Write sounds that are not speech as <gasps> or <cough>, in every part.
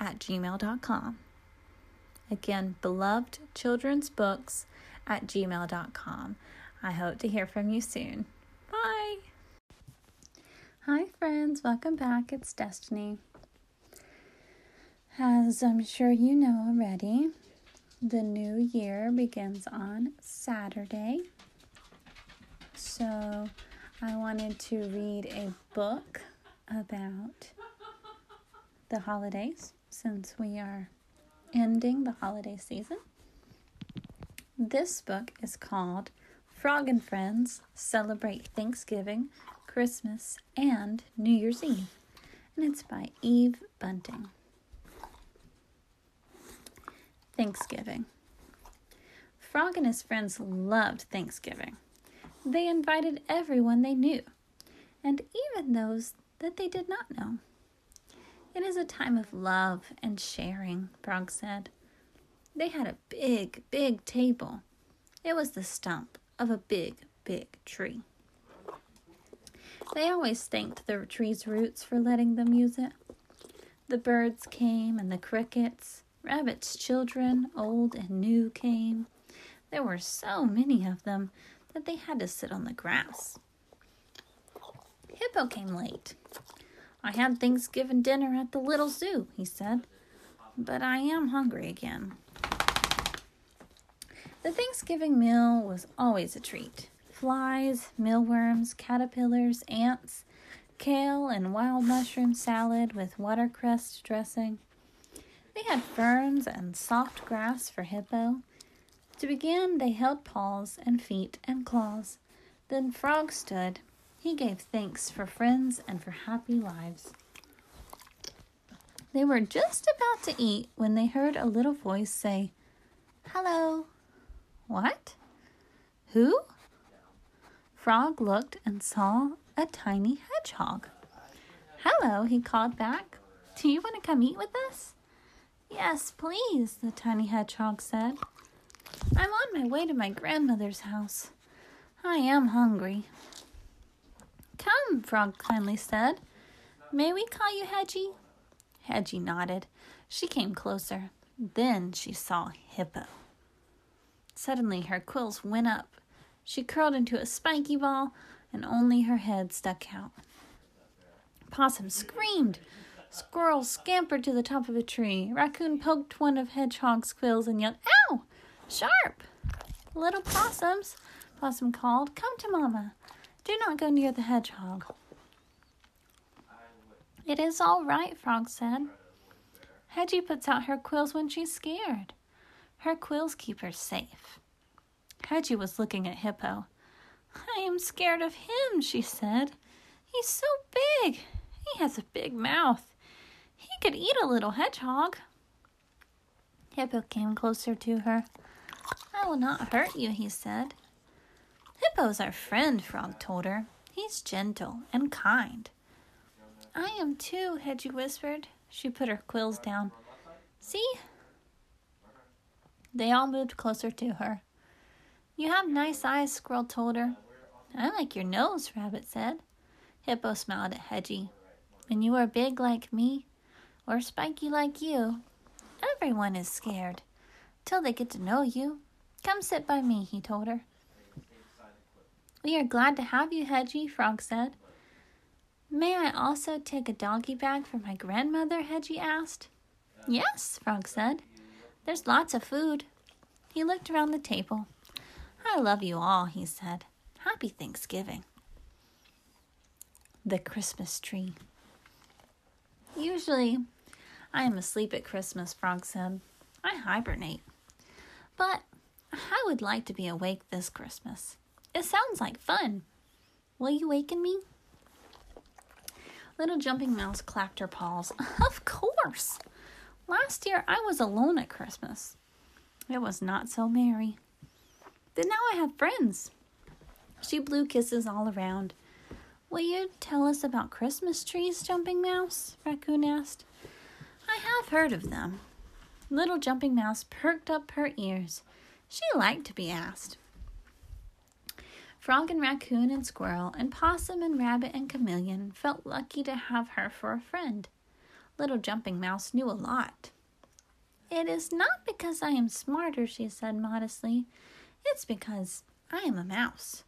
at gmail.com. Again, beloved children's books at gmail.com. I hope to hear from you soon. Bye. Hi, friends. Welcome back. It's Destiny. As I'm sure you know already, the new year begins on Saturday. So I wanted to read a book about the holidays since we are ending the holiday season. This book is called Frog and Friends Celebrate Thanksgiving, Christmas, and New Year's Eve, and it's by Eve Bunting. Thanksgiving. Frog and his friends loved Thanksgiving. They invited everyone they knew, and even those that they did not know. It is a time of love and sharing, Frog said. They had a big, big table. It was the stump of a big, big tree. They always thanked the tree's roots for letting them use it. The birds came and the crickets, rabbits' children, old and new, came. There were so many of them that they had to sit on the grass. Hippo came late. I had Thanksgiving dinner at the little zoo, he said, but I am hungry again. The Thanksgiving meal was always a treat. Flies, mealworms, caterpillars, ants, kale, and wild mushroom salad with watercress dressing. They had ferns and soft grass for Hippo. To begin, they held paws and feet and claws. Then Frog stood he gave thanks for friends and for happy lives. They were just about to eat when they heard a little voice say, Hello. What? Who? Frog looked and saw a tiny hedgehog. Hello, he called back. Do you want to come eat with us? Yes, please, the tiny hedgehog said. I'm on my way to my grandmother's house. I am hungry. Come, Frog kindly said. May we call you Hedgie? Hedgie nodded. She came closer. Then she saw Hippo. Suddenly her quills went up. She curled into a spiky ball, and only her head stuck out. Possum screamed. Squirrel scampered to the top of a tree. Raccoon poked one of Hedgehog's quills and yelled, Ow! Sharp! Little possums, Possum called, come to Mama. Do not go near the hedgehog. It is all right, Frog said. Hedgie puts out her quills when she's scared. Her quills keep her safe. Hedgie was looking at Hippo. I am scared of him, she said. He's so big. He has a big mouth. He could eat a little hedgehog. Hippo came closer to her. I will not hurt you, he said. Hippo's our friend, Frog told her. He's gentle and kind. I am too, Hedgie whispered. She put her quills down. See? They all moved closer to her. You have nice eyes, Squirrel told her. I like your nose, Rabbit said. Hippo smiled at Hedgie. When you are big like me, or spiky like you, everyone is scared. Till they get to know you. Come sit by me, he told her. We are glad to have you, Hedgie, Frog said. May I also take a doggy bag for my grandmother? Hedgie asked. Yes, Frog said. There's lots of food. He looked around the table. I love you all, he said. Happy Thanksgiving. The Christmas tree. Usually, I am asleep at Christmas, Frog said. I hibernate. But I would like to be awake this Christmas. It sounds like fun. Will you waken me? Little Jumping Mouse clapped her paws. <laughs> Of course. Last year I was alone at Christmas. It was not so merry. But now I have friends. She blew kisses all around. Will you tell us about Christmas trees, Jumping Mouse? Raccoon asked. I have heard of them. Little Jumping Mouse perked up her ears. She liked to be asked. Frog and Raccoon and Squirrel and Possum and Rabbit and Chameleon felt lucky to have her for a friend. Little Jumping Mouse knew a lot. It is not because I am smarter, she said modestly. It's because I am a mouse.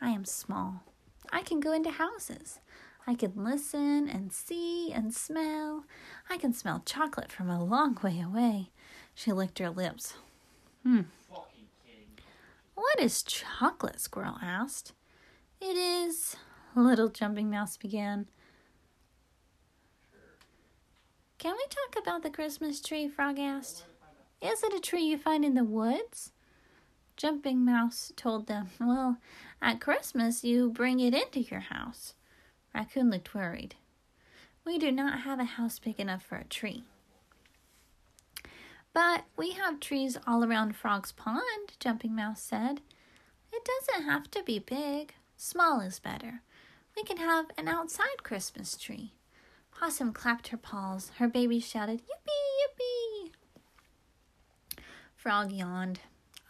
I am small. I can go into houses. I can listen and see and smell. I can smell chocolate from a long way away. She licked her lips. Hmm. Is chocolate? Squirrel asked. It is, Little Jumping Mouse began. Can we talk about the Christmas tree? Frog asked. Is it a tree you find in the woods? Jumping Mouse told them, Well, at Christmas you bring it into your house. Raccoon looked worried. We do not have a house big enough for a tree. But we have trees all around Frog's Pond, Jumping Mouse said. It doesn't have to be big. Small is better. We can have an outside Christmas tree. Possum clapped her paws. Her baby shouted, Yippee, yippee! Frog yawned.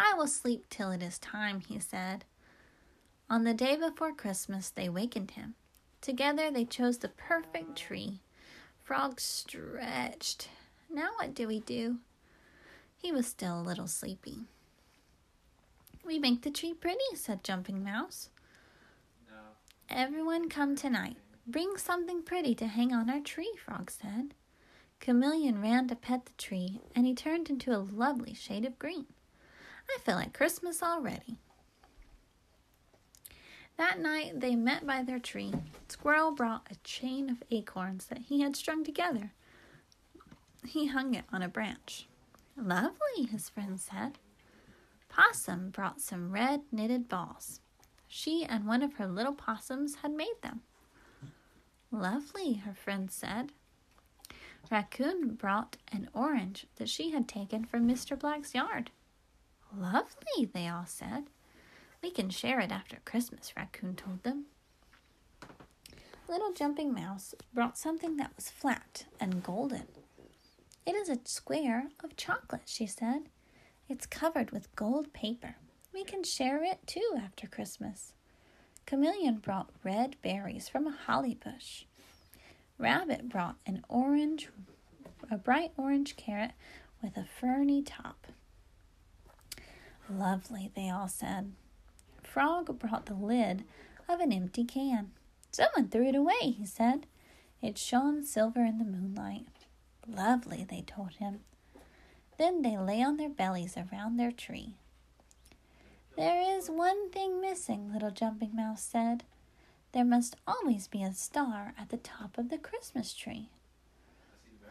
I will sleep till it is time, he said. On the day before Christmas, they wakened him. Together, they chose the perfect tree. Frog stretched. Now, what do we do? He was still a little sleepy. We make the tree pretty, said Jumping Mouse. No. Everyone come tonight. Bring something pretty to hang on our tree, Frog said. Chameleon ran to pet the tree, and he turned into a lovely shade of green. I feel like Christmas already. That night they met by their tree. Squirrel brought a chain of acorns that he had strung together. He hung it on a branch. Lovely, his friend said. Possum brought some red knitted balls. She and one of her little possums had made them. Lovely, her friend said. Raccoon brought an orange that she had taken from Mr. Black's yard. Lovely, they all said. We can share it after Christmas, Raccoon told them. Little Jumping Mouse brought something that was flat and golden. It is a square of chocolate, she said. It's covered with gold paper. We can share it too after Christmas. Chameleon brought red berries from a holly bush. Rabbit brought an orange, a bright orange carrot with a ferny top. Lovely, they all said. Frog brought the lid of an empty can. Someone threw it away, he said. It shone silver in the moonlight. Lovely, they told him. Then they lay on their bellies around their tree. There is one thing missing, Little Jumping Mouse said. There must always be a star at the top of the Christmas tree.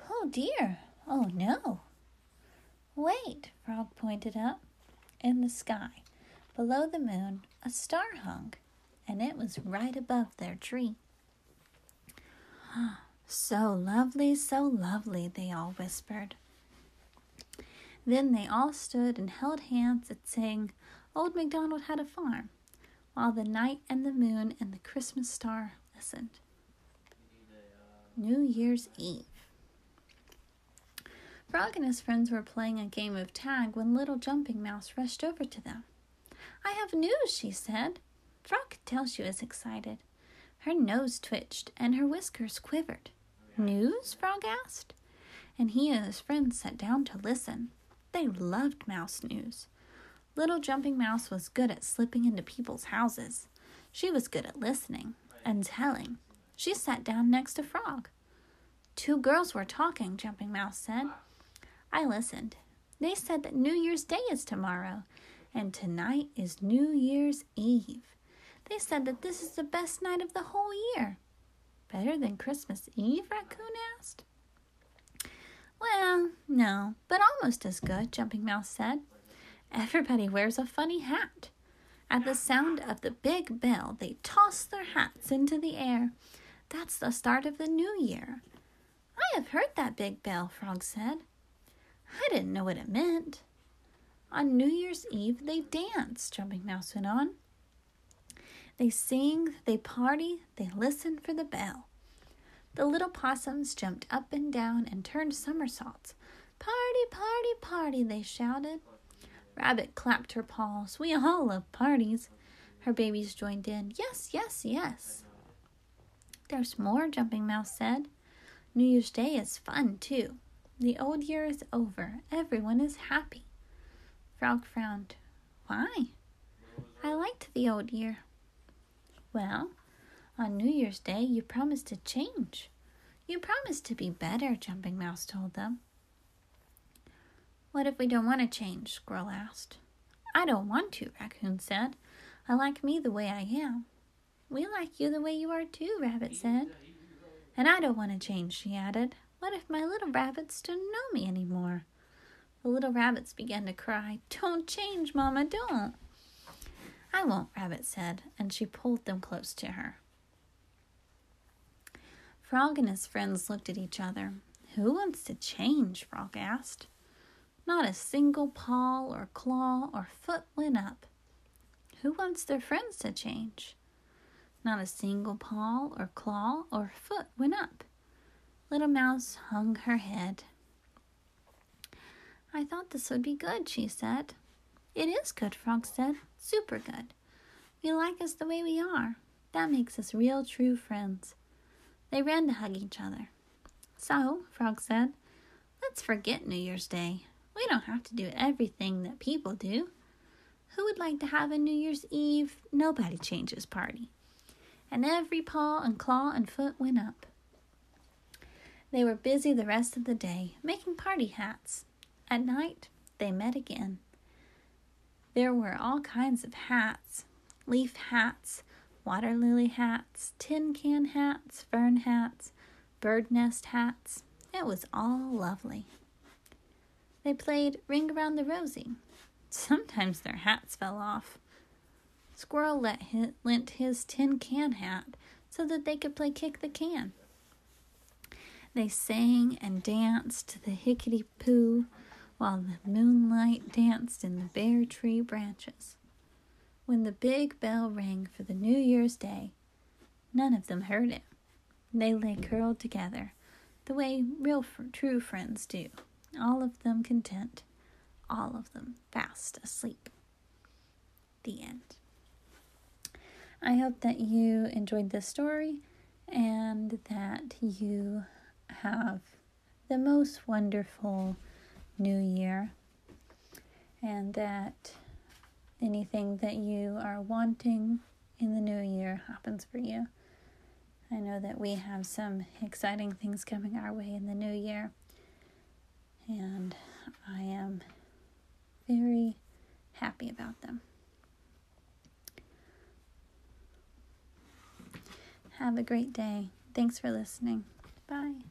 Oh dear, oh no. Wait, Frog pointed up. In the sky, below the moon, a star hung, and it was right above their tree. <gasps> Ah, so lovely, so lovely, they all whispered. Then they all stood and held hands and sang, Old MacDonald had a farm, while the night and the moon and the Christmas star listened. New Year's Eve. Frog and his friends were playing a game of tag when Little Jumping Mouse rushed over to them. I have news, she said. Frog could tell she was excited. Her nose twitched and her whiskers quivered. News? Frog asked. And he and his friends sat down to listen. They loved mouse news. Little Jumping Mouse was good at slipping into people's houses. She was good at listening and telling. She sat down next to Frog. Two girls were talking, Jumping Mouse said. I listened. They said that New Year's Day is tomorrow, and tonight is New Year's Eve. They said that this is the best night of the whole year. Better than Christmas Eve? Raccoon asked. Well, no, but almost as good, Jumping Mouse said. Everybody wears a funny hat. At the sound of the big bell, they toss their hats into the air. That's the start of the new year. I have heard that big bell, Frog said. I didn't know what it meant. On New Year's Eve, they dance, Jumping Mouse went on. They sing, they party, they listen for the bell. The little possums jumped up and down and turned somersaults. Party, party, party, they shouted. Rabbit clapped her paws. We all love parties. Her babies joined in. Yes, yes, yes. There's more, Jumping Mouse said. New Year's Day is fun, too. The old year is over. Everyone is happy. Frog frowned. Why? I liked the old year. Well, on New Year's Day, you promised to change. You promised to be better, Jumping Mouse told them. What if we don't want to change? Squirrel asked. I don't want to, Raccoon said. I like me the way I am. We like you the way you are too, Rabbit said. And I don't want to change, she added. What if my little rabbits don't know me any more? The little rabbits began to cry. Don't change, Mama, don't. I won't, Rabbit said, and she pulled them close to her. Frog and his friends looked at each other. Who wants to change? Frog asked. Not a single paw or claw or foot went up. Who wants their friends to change? Not a single paw or claw or foot went up. Little Mouse hung her head. I thought this would be good, she said. It is good, Frog said. Super good. You like us the way we are. That makes us real true friends. They ran to hug each other. So, Frog said, let's forget New Year's Day. We don't have to do everything that people do. Who would like to have a New Year's Eve nobody changes party? And every paw and claw and foot went up. They were busy the rest of the day making party hats. At night, they met again. There were all kinds of hats leaf hats, water lily hats, tin can hats, fern hats, bird nest hats. It was all lovely. They played Ring Around the Rosie. Sometimes their hats fell off. Squirrel let his, lent his tin can hat so that they could play Kick the Can. They sang and danced to the hickety poo while the moonlight danced in the bare tree branches. When the big bell rang for the New Year's Day, none of them heard it. They lay curled together, the way real true friends do, all of them content, all of them fast asleep. The end. I hope that you enjoyed this story and that you have the most wonderful new year and that anything that you are wanting in the new year happens for you. I know that we have some exciting things coming our way in the new year, and I am very happy about them. Have a great day. Thanks for listening. Bye.